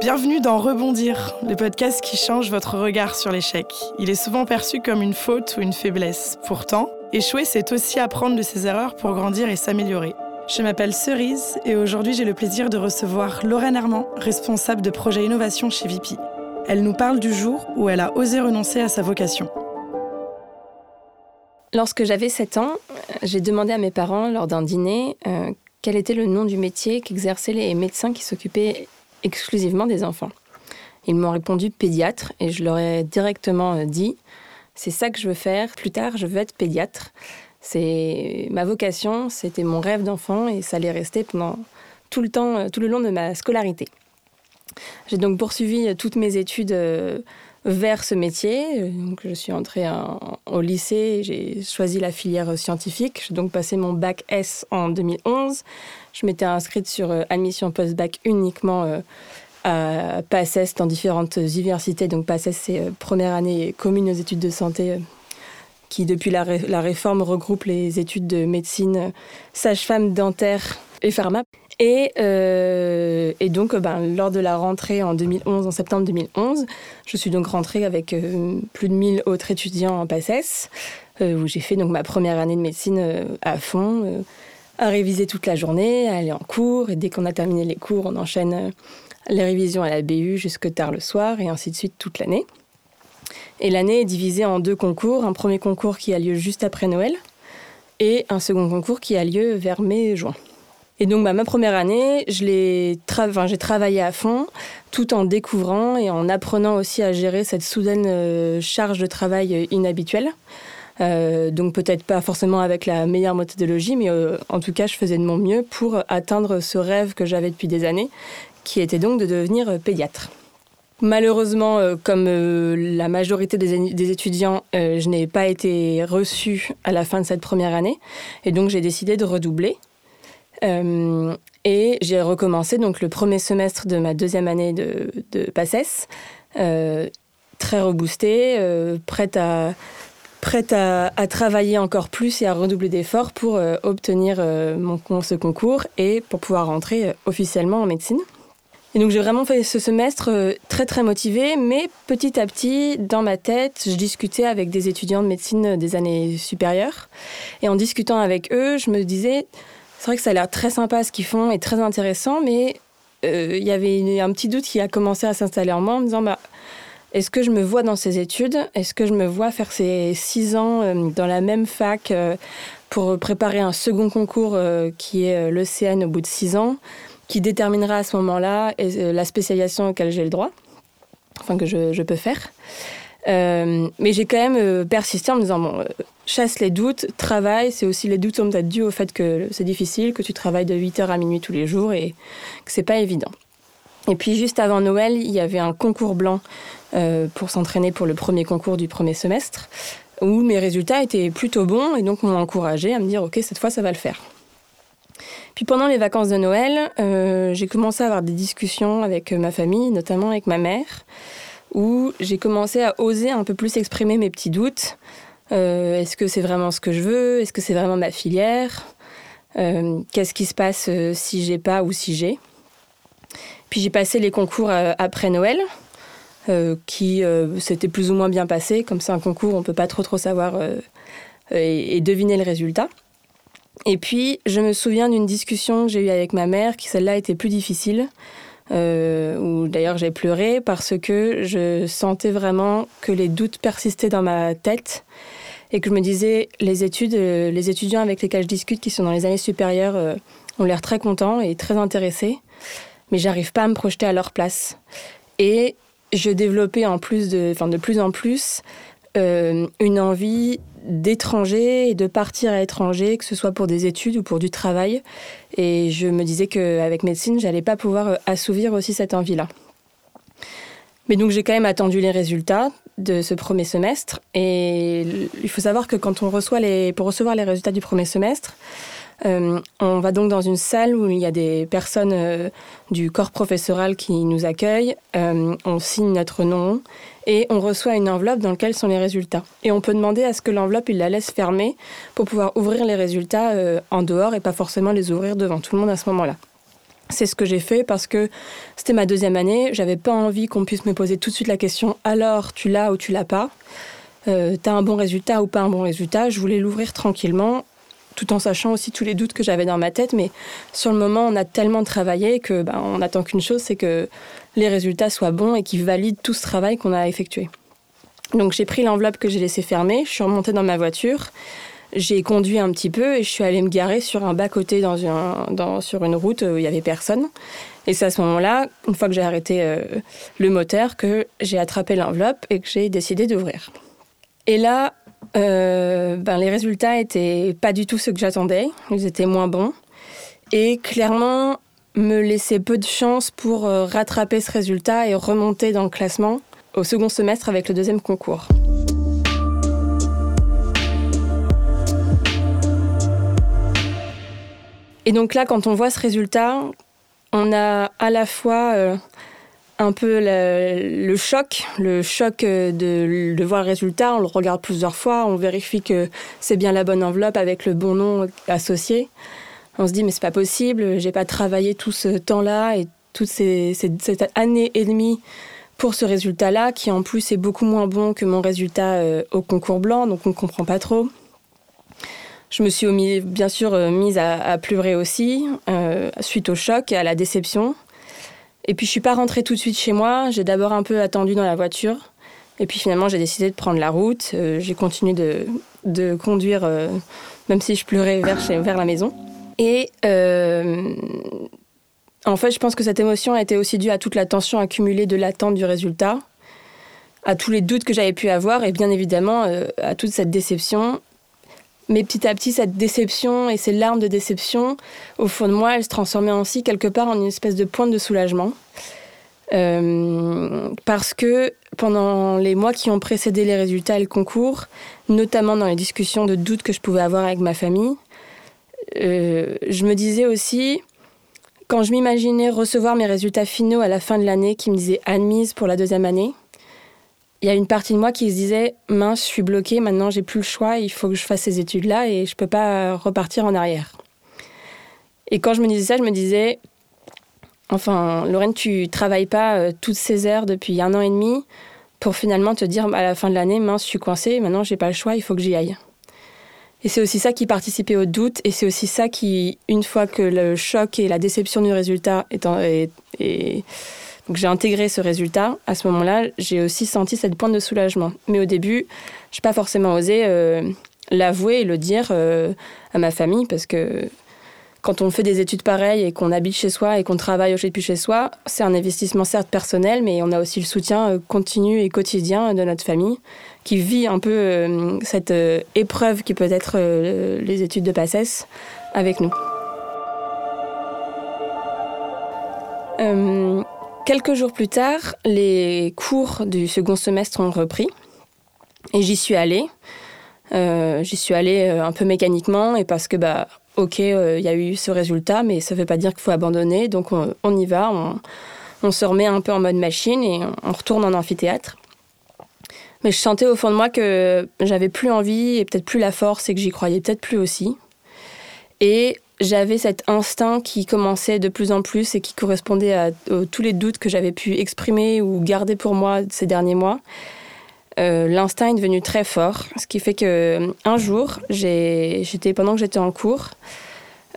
Bienvenue dans Rebondir, le podcast qui change votre regard sur l'échec. Il est souvent perçu comme une faute ou une faiblesse. Pourtant, échouer, c'est aussi apprendre de ses erreurs pour grandir et s'améliorer. Je m'appelle Cerise et aujourd'hui j'ai le plaisir de recevoir Lorraine Armand, responsable de projet innovation chez VP. Elle nous parle du jour où elle a osé renoncer à sa vocation. Lorsque j'avais 7 ans, j'ai demandé à mes parents lors d'un dîner euh, quel était le nom du métier qu'exerçaient les médecins qui s'occupaient exclusivement des enfants. Ils m'ont répondu pédiatre et je leur ai directement euh, dit c'est ça que je veux faire. Plus tard, je veux être pédiatre. C'est ma vocation, c'était mon rêve d'enfant et ça allait rester pendant tout le temps, euh, tout le long de ma scolarité. J'ai donc poursuivi euh, toutes mes études vers ce métier. Donc, je suis entrée au lycée, j'ai choisi la filière scientifique. J'ai donc passé mon bac S en 2011. Je m'étais inscrite sur euh, admission post-bac uniquement euh, à PACES dans différentes universités. Donc PACES, c'est euh, première année commune aux études de santé qui, depuis la, réforme, regroupe les études de médecine, sage-femme, dentaire et pharma. Et, et donc, ben, lors de la rentrée en 2011, en septembre 2011, je suis donc rentrée avec plus de 1000 autres étudiants en PACES, où j'ai fait donc ma première année de médecine à fond à réviser toute la journée, à aller en cours. Et dès qu'on a terminé les cours, on enchaîne euh, les révisions à la BU jusque tard le soir et ainsi de suite toute l'année. Et l'année est divisée en deux concours. Un premier concours qui a lieu juste après Noël et un second concours qui a lieu vers mai-juin. Donc bah, ma première année, j'ai travaillé à fond tout en découvrant et en apprenant aussi à gérer cette soudaine euh, charge de travail euh, inhabituelle. Euh, donc peut-être pas forcément avec la meilleure méthodologie, mais en tout cas, je faisais de mon mieux pour atteindre ce rêve que j'avais depuis des années, qui était donc de devenir pédiatre. Malheureusement, comme la majorité des, étudiants, je n'ai pas été reçue à la fin de cette première année, et donc j'ai décidé de redoubler. Et j'ai recommencé donc le premier semestre de ma deuxième année de, de PACES, très reboosté, prête à prête à, travailler encore plus et à redoubler d'efforts pour euh, obtenir euh, mon, ce concours et pour pouvoir rentrer euh, officiellement en médecine. Et donc j'ai vraiment fait ce semestre très très motivé, mais petit à petit, dans ma tête, je discutais avec des étudiants de médecine des années supérieures. Et en discutant avec eux, je me disais, c'est vrai que ça a l'air très sympa ce qu'ils font et très intéressant, mais il y avait un petit doute qui a commencé à s'installer en moi en me disant, bah, est-ce que je me vois dans ces études? Est-ce que je me vois faire ces six ans euh, dans la même fac euh, pour préparer un second concours euh, qui est l'ECN au bout de six ans, qui déterminera à ce moment-là la spécialisation auquel j'ai le droit, enfin que je, peux faire? Mais j'ai quand même persisté en me disant bon, chasse les doutes, travaille. C'est aussi les doutes sont peut-être dus au fait que c'est difficile, que tu travailles de 8h à minuit tous les jours et que c'est pas évident. Et puis juste avant Noël, il y avait un concours blanc euh, pour s'entraîner pour le premier concours du premier semestre, où mes résultats étaient plutôt bons et donc m'ont encouragé à me dire ok cette fois ça va le faire. Puis pendant les vacances de Noël, euh, j'ai commencé à avoir des discussions avec ma famille, notamment avec ma mère, où j'ai commencé à oser un peu plus exprimer mes petits doutes. Euh, est-ce que c'est vraiment ce que je veux? Est-ce que c'est vraiment ma filière? Qu'est-ce qui se passe si j'ai pas ou si j'ai? Puis j'ai passé les concours après Noël, euh, qui euh, s'était plus ou moins bien passé. Comme c'est un concours, on peut pas trop trop savoir euh, et, deviner le résultat. Et puis, je me souviens d'une discussion que j'ai eue avec ma mère, qui celle-là était plus difficile, où d'ailleurs j'ai pleuré parce que je sentais vraiment que les doutes persistaient dans ma tête et que je me disais, les études, les étudiants avec lesquels je discute, qui sont dans les années supérieures, ont l'air très contents et très intéressés, mais j'arrive pas à me projeter à leur place. Et je développais en plus de, enfin de plus en plus euh, une envie d'étranger et de partir à l'étranger, que ce soit pour des études ou pour du travail. Et je me disais qu'avec médecine, j'allais pas pouvoir euh, assouvir aussi cette envie-là. Mais donc j'ai quand même attendu les résultats de ce premier semestre. Et il faut savoir que quand on reçoit les, pour recevoir les résultats du premier semestre, euh, on va donc dans une salle où il y a des personnes euh, du corps professoral qui nous accueillent. Euh, on signe notre nom et on reçoit une enveloppe dans laquelle sont les résultats. Et on peut demander à ce que l'enveloppe, il la laisse fermer pour pouvoir ouvrir les résultats en dehors et pas forcément les ouvrir devant tout le monde à ce moment-là. C'est ce que j'ai fait parce que c'était ma deuxième année. J'avais pas envie qu'on puisse me poser tout de suite la question alors tu l'as ou tu l'as pas? Euh, T'as un bon résultat ou pas un bon résultat? Je voulais l'ouvrir tranquillement tout en sachant aussi tous les doutes que j'avais dans ma tête. Mais sur le moment, on a tellement travaillé que ben, on n'attend qu'une chose, c'est que les résultats soient bons et qu'ils valident tout ce travail qu'on a effectué. Donc j'ai pris l'enveloppe que j'ai laissée fermer, je suis remontée dans ma voiture, j'ai conduit un petit peu et je suis allée me garer sur un bas-côté dans sur une route où il n'y avait personne. Et c'est à ce moment-là, une fois que j'ai arrêté euh, le moteur, que j'ai attrapé l'enveloppe et que j'ai décidé d'ouvrir. Et là, euh, ben, les résultats étaient pas du tout ceux que j'attendais. Ils étaient moins bons. Et clairement, me laisser peu de chance pour euh, rattraper ce résultat et remonter dans le classement au second semestre avec le deuxième concours. Et donc là, quand on voit ce résultat, on a à la fois euh, un peu le, choc, le choc euh, de, voir le résultat. On le regarde plusieurs fois, on vérifie que c'est bien la bonne enveloppe avec le bon nom associé. On se dit mais c'est pas possible, j'ai pas travaillé tout ce temps-là et toute cette année et demie pour ce résultat-là, qui en plus est beaucoup moins bon que mon résultat euh, au concours blanc, donc on comprend pas trop. Je me suis bien sûr euh, mise à, pleurer aussi, suite au choc et à la déception. Et puis je suis pas rentrée tout de suite chez moi. J'ai d'abord un peu attendu dans la voiture. Et puis finalement, j'ai décidé de prendre la route. Euh, j'ai continué de, de conduire, euh, même si je pleurais vers, vers la maison. Et euh, en fait, je pense que cette émotion a été aussi due à toute la tension accumulée de l'attente du résultat, à tous les doutes que j'avais pu avoir et bien évidemment à toute cette déception mais petit à petit, cette déception et ces larmes de déception, au fond de moi, elles se transformaient aussi quelque part en une espèce de pointe de soulagement. Euh, parce que pendant les mois qui ont précédé les résultats et le concours, notamment dans les discussions de doutes que je pouvais avoir avec ma famille, euh, je me disais aussi, quand je m'imaginais recevoir mes résultats finaux à la fin de l'année qui me disaient admise pour la deuxième année, il y a une partie de moi qui se disait mince, je suis bloquée, maintenant j'ai plus le choix, il faut que je fasse ces études-là et je peux pas repartir en arrière. Et quand je me disais ça, je me disais enfin, Lorraine, tu travailles pas euh, toutes ces heures depuis un an et demi pour finalement te dire à la fin de l'année mince, je suis coincée, maintenant j'ai pas le choix, il faut que j'y aille. Et c'est aussi ça qui participait au doute, et c'est aussi ça qui, une fois que le choc et la déception du résultat est j'ai intégré ce résultat. À ce moment-là, j'ai aussi senti cette pointe de soulagement. Mais au début, je n'ai pas forcément osé euh, l'avouer et le dire euh, à ma famille parce que quand on fait des études pareilles et qu'on habite chez soi et qu'on travaille depuis chez soi, c'est un investissement certes personnel, mais on a aussi le soutien euh, continu et quotidien de notre famille qui vit un peu cette épreuve qui peut être les études de PACES avec nous. Quelques jours plus tard, les cours du second semestre ont repris et j'y suis allée. Euh, j'y suis allée euh, un peu mécaniquement et parce que, bah, ok, euh, il y a eu ce résultat, mais ça ne veut pas dire qu'il faut abandonner. Donc on, y va, on, se remet un peu en mode machine et on, retourne en amphithéâtre. Mais je sentais au fond de moi que j'avais plus envie et peut-être plus la force et que j'y croyais peut-être plus aussi. Et j'avais cet instinct qui commençait de plus en plus et qui correspondait à, tous les doutes que j'avais pu exprimer ou garder pour moi ces derniers mois. Euh, l'instinct est devenu très fort, ce qui fait que un jour, j'étais pendant que j'étais en cours,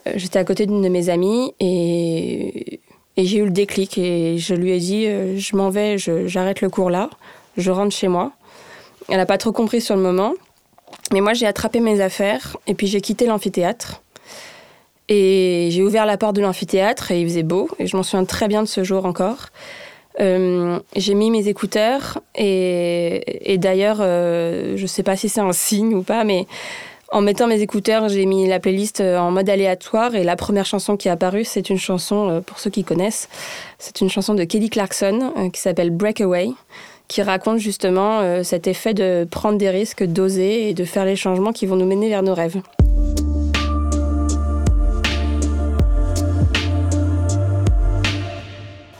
euh, j'étais à côté d'une de mes amies et, j'ai eu le déclic et je lui ai dit euh, je m'en vais, j'arrête le cours là, je rentre chez moi. Elle n'a pas trop compris sur le moment, mais moi j'ai attrapé mes affaires et puis j'ai quitté l'amphithéâtre. Et j'ai ouvert la porte de l'amphithéâtre et il faisait beau. Et je m'en souviens très bien de ce jour encore. Euh, j'ai mis mes écouteurs et, d'ailleurs, euh, je ne sais pas si c'est un signe ou pas, mais en mettant mes écouteurs, j'ai mis la playlist euh, en mode aléatoire et la première chanson qui est apparue, c'est une chanson, pour ceux qui connaissent, c'est une chanson de Kelly Clarkson qui s'appelle Breakaway, qui raconte justement cet effet de prendre des risques, d'oser et de faire les changements qui vont nous mener vers nos rêves.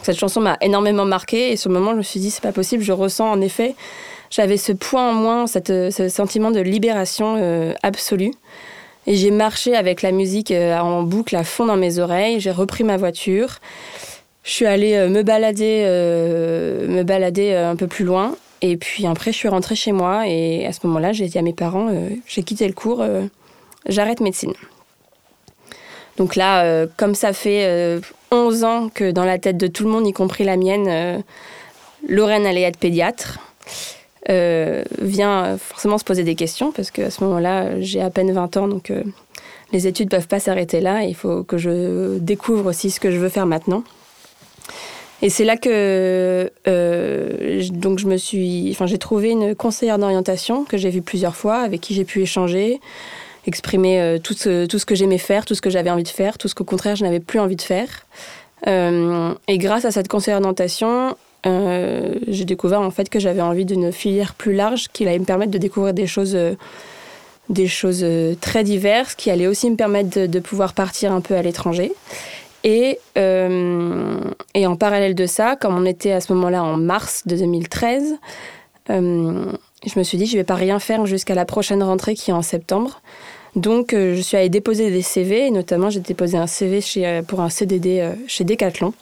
Cette chanson m'a énormément marqué et sur le moment, je me suis dit, c'est pas possible, je ressens en effet, j'avais ce point en moins, cette, ce sentiment de libération euh, absolue. Et j'ai marché avec la musique en boucle à fond dans mes oreilles. J'ai repris ma voiture. Je suis allée me balader, me balader un peu plus loin. Et puis après, je suis rentrée chez moi. Et à ce moment-là, j'ai dit à mes parents, j'ai quitté le cours, j'arrête médecine. Donc là, comme ça fait 11 ans que dans la tête de tout le monde, y compris la mienne, Lorraine allait être pédiatre. Euh, vient forcément se poser des questions parce qu'à ce moment-là, j'ai à peine 20 ans, donc euh, les études ne peuvent pas s'arrêter là. Il faut que je découvre aussi ce que je veux faire maintenant. Et c'est là que euh, donc je me suis, enfin j'ai trouvé une conseillère d'orientation que j'ai vue plusieurs fois, avec qui j'ai pu échanger, exprimer tout ce, tout ce que j'aimais faire, tout ce que j'avais envie de faire, tout ce qu'au contraire je n'avais plus envie de faire. et grâce à cette d'orientation, euh, j'ai découvert en fait que j'avais envie d'une filière plus large qui allait me permettre de découvrir des choses, euh, des choses euh, très diverses, qui allait aussi me permettre de, pouvoir partir un peu à l'étranger. Et, et, en parallèle de ça, comme on était à ce moment-là en mars de 2013, je me suis dit, je vais pas rien faire jusqu'à la prochaine rentrée qui est en septembre. Donc, je suis allée déposer des CV, et notamment, j'ai déposé un CV chez, pour un CDD chez Decathlon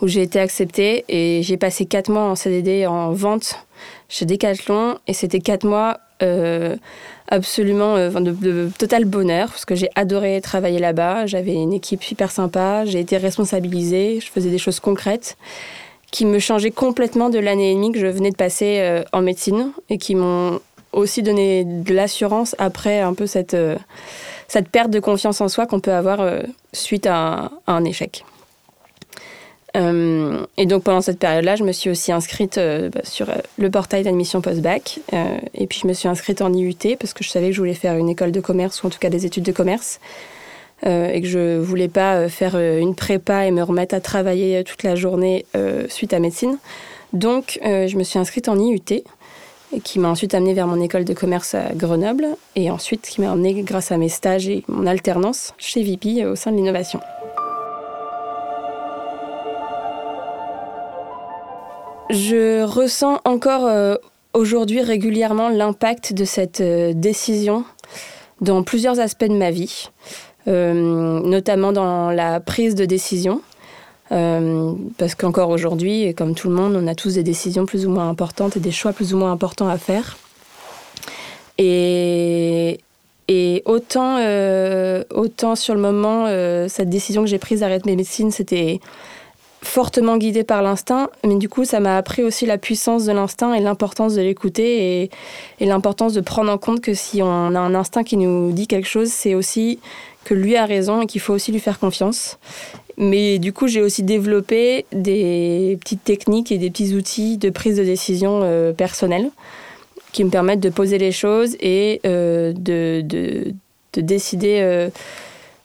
où j'ai été acceptée et j'ai passé quatre mois en CDD en vente chez Decathlon et c'était quatre mois euh, absolument euh, de, total bonheur parce que j'ai adoré travailler là-bas. J'avais une équipe super sympa, j'ai été responsabilisée, je faisais des choses concrètes qui me changeaient complètement de l'année et demie que je venais de passer euh, en médecine et qui m'ont aussi donné de l'assurance après un peu cette, cette perte de confiance en soi qu'on peut avoir suite à un échec. Euh, et donc pendant cette période-là, je me suis aussi inscrite euh, bah, sur euh, le portail d'admission post-bac. et puis je me suis inscrite en IUT parce que je savais que je voulais faire une école de commerce ou en tout cas des études de commerce. Et que je voulais pas faire une prépa et me remettre à travailler toute la journée suite à médecine. Donc je me suis inscrite en IUT qui m'a ensuite amenée vers mon école de commerce à Grenoble et ensuite qui m'a emmenée grâce à mes stages et mon alternance chez VP au sein de l'innovation. Je ressens encore euh, aujourd'hui régulièrement l'impact de cette euh, décision dans plusieurs aspects de ma vie, euh, notamment dans la prise de décision. parce qu'encore aujourd'hui, comme tout le monde, on a tous des décisions plus ou moins importantes et des choix plus ou moins importants à faire. Et, et autant, autant sur le moment, cette décision que j'ai prise d'arrêter mes médecines, c'était fortement guidée par l'instinct, mais du coup, ça m'a appris aussi la puissance de l'instinct et l'importance de l'écouter et, l'importance de prendre en compte que si on a un instinct qui nous dit quelque chose, c'est aussi que lui a raison et qu'il faut aussi lui faire confiance. Mais du coup, j'ai aussi développé des petites techniques et des petits outils de prise de décision euh, personnelle qui me permettent de poser les choses et euh, de, de, décider. Euh,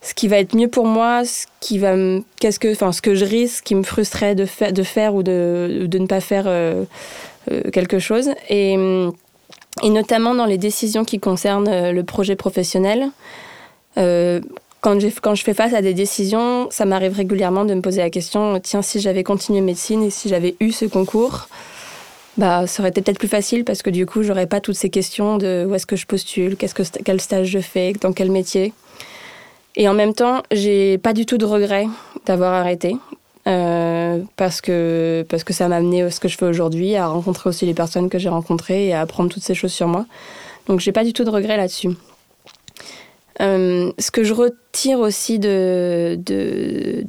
ce qui va être mieux pour moi, ce qui va qu'est-ce que, enfin, ce que je risque, qui me frustrerait de, de faire ou de, de ne pas faire quelque chose. Et, notamment dans les décisions qui concernent le projet professionnel. Quand, quand je fais face à des décisions, ça m'arrive régulièrement de me poser la question tiens, si j'avais continué médecine et si j'avais eu ce concours, bah, ça aurait été peut-être plus facile parce que du coup, j'aurais pas toutes ces questions de où est-ce que je postule, quel stage je fais, dans quel métier. Et en même temps, j'ai pas du tout de regret d'avoir arrêté. Euh, parce, que, parce que ça m'a amené à ce que je fais aujourd'hui, à rencontrer aussi les personnes que j'ai rencontrées et à apprendre toutes ces choses sur moi. Donc j'ai pas du tout de regret là-dessus. Euh, ce que je retire aussi de,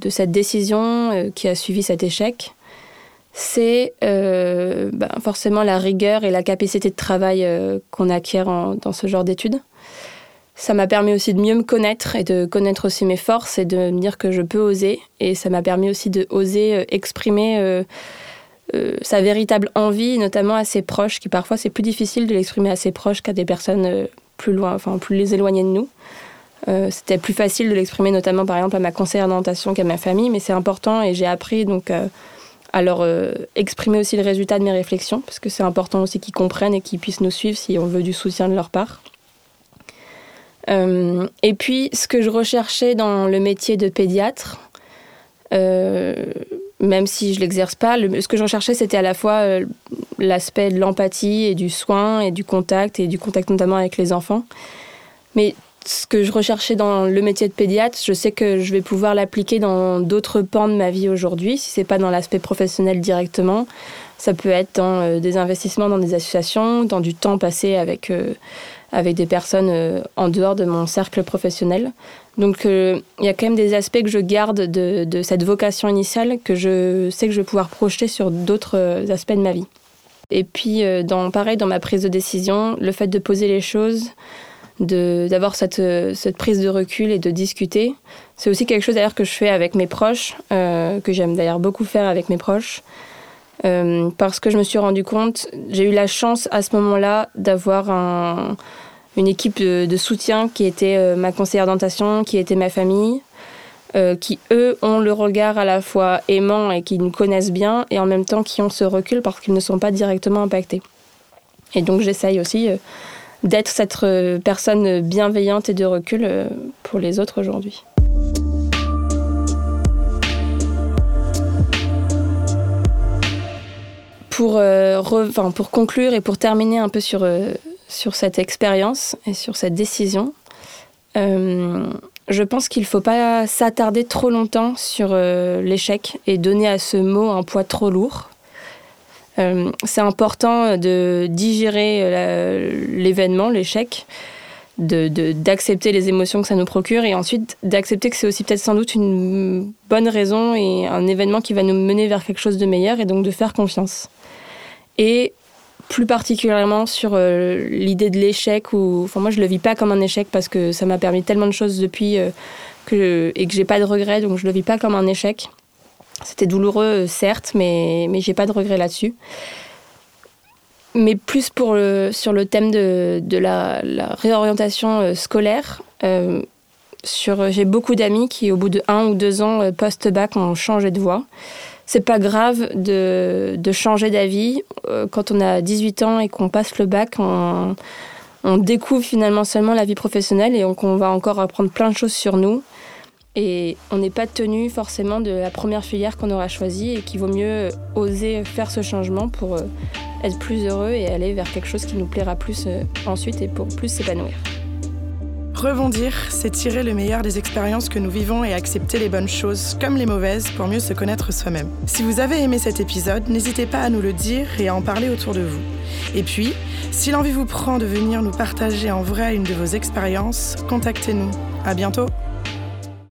cette décision euh, qui a suivi cet échec, c'est ben, forcément la rigueur et la capacité de travail qu'on acquiert dans ce genre d'études. Ça m'a permis aussi de mieux me connaître et de connaître aussi mes forces et de me dire que je peux oser. Et ça m'a permis aussi de oser euh, exprimer euh, euh, sa véritable envie, notamment à ses proches, qui parfois c'est plus difficile de l'exprimer à ses proches qu'à des personnes plus loin, enfin plus les éloignées de nous. C'était plus facile de l'exprimer notamment par exemple à ma conseillère d'orientation qu'à ma famille, mais c'est important et j'ai appris donc à leur exprimer aussi le résultat de mes réflexions, parce que c'est important aussi qu'ils comprennent et qu'ils puissent nous suivre si on veut du soutien de leur part. Euh, et puis, ce que je recherchais dans le métier de pédiatre, euh, même si je l'exerce pas, ce que je recherchais, c'était à la fois euh, l'aspect de l'empathie et du soin et du contact, et du contact notamment avec les enfants. Mais ce que je recherchais dans le métier de pédiatre, je sais que je vais pouvoir l'appliquer dans d'autres pans de ma vie aujourd'hui, si c'est pas dans l'aspect professionnel directement. Ça peut être dans euh, des investissements dans des associations, dans du temps passé avec, euh, avec des personnes en dehors de mon cercle professionnel. Donc il y a quand même des aspects que je garde de, cette vocation initiale que je sais que je vais pouvoir projeter sur d'autres aspects de ma vie. Et puis, dans, pareil, dans ma prise de décision, le fait de poser les choses, d'avoir cette, cette, prise de recul et de discuter. C'est aussi quelque chose d'ailleurs que je fais avec mes proches, euh, que j'aime d'ailleurs beaucoup faire avec mes proches, euh, parce que je me suis rendu compte, j'ai eu la chance à ce moment-là d'avoir un, une équipe de, soutien qui était euh, ma conseillère d'orientation, qui était ma famille, qui eux ont le regard à la fois aimant et qui nous connaissent bien, et en même temps qui ont ce recul parce qu'ils ne sont pas directement impactés. Et donc j'essaye aussi d'être cette euh, personne bienveillante et de recul euh, pour les autres aujourd'hui. Pour, euh, pour conclure et pour terminer un peu sur, sur cette expérience et sur cette décision, je pense qu'il ne faut pas s'attarder trop longtemps sur l'échec et donner à ce mot un poids trop lourd. Euh, c'est important de digérer euh, l'événement, l'échec, d'accepter les émotions que ça nous procure et ensuite d'accepter que c'est aussi peut-être sans doute une bonne raison et un événement qui va nous mener vers quelque chose de meilleur et donc de faire confiance. Et plus particulièrement sur euh, l'idée de l'échec, ou enfin moi je le vis pas comme un échec parce que ça m'a permis tellement de choses depuis que, et que j'ai pas de regrets, donc je le vis pas comme un échec. C'était douloureux, certes, mais, mais j'ai pas de regrets là-dessus. Mais plus pour sur le thème de, de la, réorientation euh, scolaire, euh, j'ai beaucoup d'amis qui, au bout de un ou deux ans euh, post-bac, ont changé de voie. C'est pas grave de, changer d'avis. Quand on a 18 ans et qu'on passe le bac, on, on découvre finalement seulement la vie professionnelle et on va encore apprendre plein de choses sur nous. Et on n'est pas tenu forcément de la première filière qu'on aura choisie et qu'il vaut mieux oser faire ce changement pour euh, être plus heureux et aller vers quelque chose qui nous plaira plus euh, ensuite et pour plus s'épanouir. Rebondir, c'est tirer le meilleur des expériences que nous vivons et accepter les bonnes choses comme les mauvaises pour mieux se connaître soi-même. Si vous avez aimé cet épisode, n'hésitez pas à nous le dire et à en parler autour de vous. Et puis, si l'envie vous prend de venir nous partager en vrai une de vos expériences, contactez-nous. À bientôt!